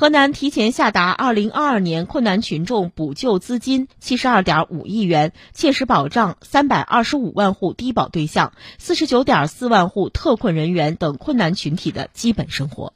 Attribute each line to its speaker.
Speaker 1: 河南提前下达二零二二年困难群众补救资金七十二点五亿元，切实保障三百二十五万户低保对象、四十九点四万户特困人员等困难群体的基本生活。